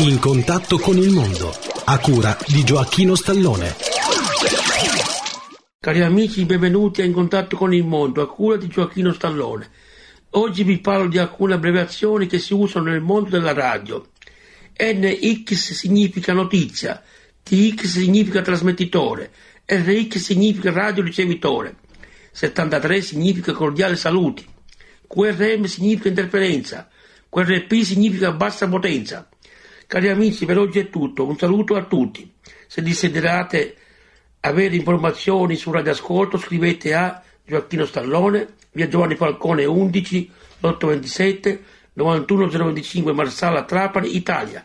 In contatto con il mondo, a cura di Gioacchino Stallone. Cari amici, benvenuti a In contatto con il mondo, a cura di Gioacchino Stallone. Oggi vi parlo di alcune abbreviazioni che si usano nel mondo della radio. NX significa notizia, TX significa trasmettitore, RX significa radio ricevitore, 73 significa cordiale saluti, QRM significa interferenza, QRP significa bassa potenza. Cari amici, per oggi è tutto, un saluto a tutti. Se desiderate avere informazioni su radioascolto scrivete a Gioacchino Stallone, via Giovanni Falcone 11 827 91025 Marsala Trapani, Italia.